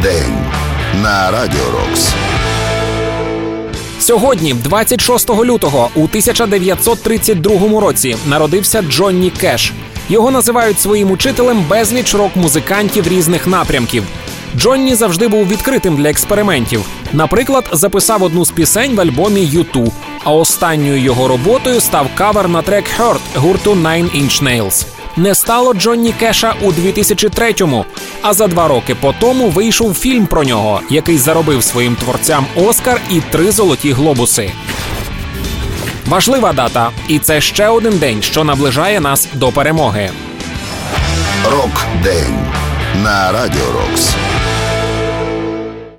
Рок-день на Радіо Рокс. Сьогодні, 26 лютого, у 1932 році, народився Джонні Кеш. Його називають своїм учителем безліч рок-музикантів різних напрямків. Джонні завжди був відкритим для експериментів. Наприклад, записав одну з пісень в альбомі «U2», а останньою його роботою став кавер на трек «Hurt» гурту Nine Inch Nails. Не стало Джонні Кеша у 2003-му, а за два роки по тому вийшов фільм про нього, який заробив своїм творцям Оскар і три золоті глобуси. Важлива дата, і це ще один день, що наближає нас до перемоги. Рок-день на Радіо Рокс.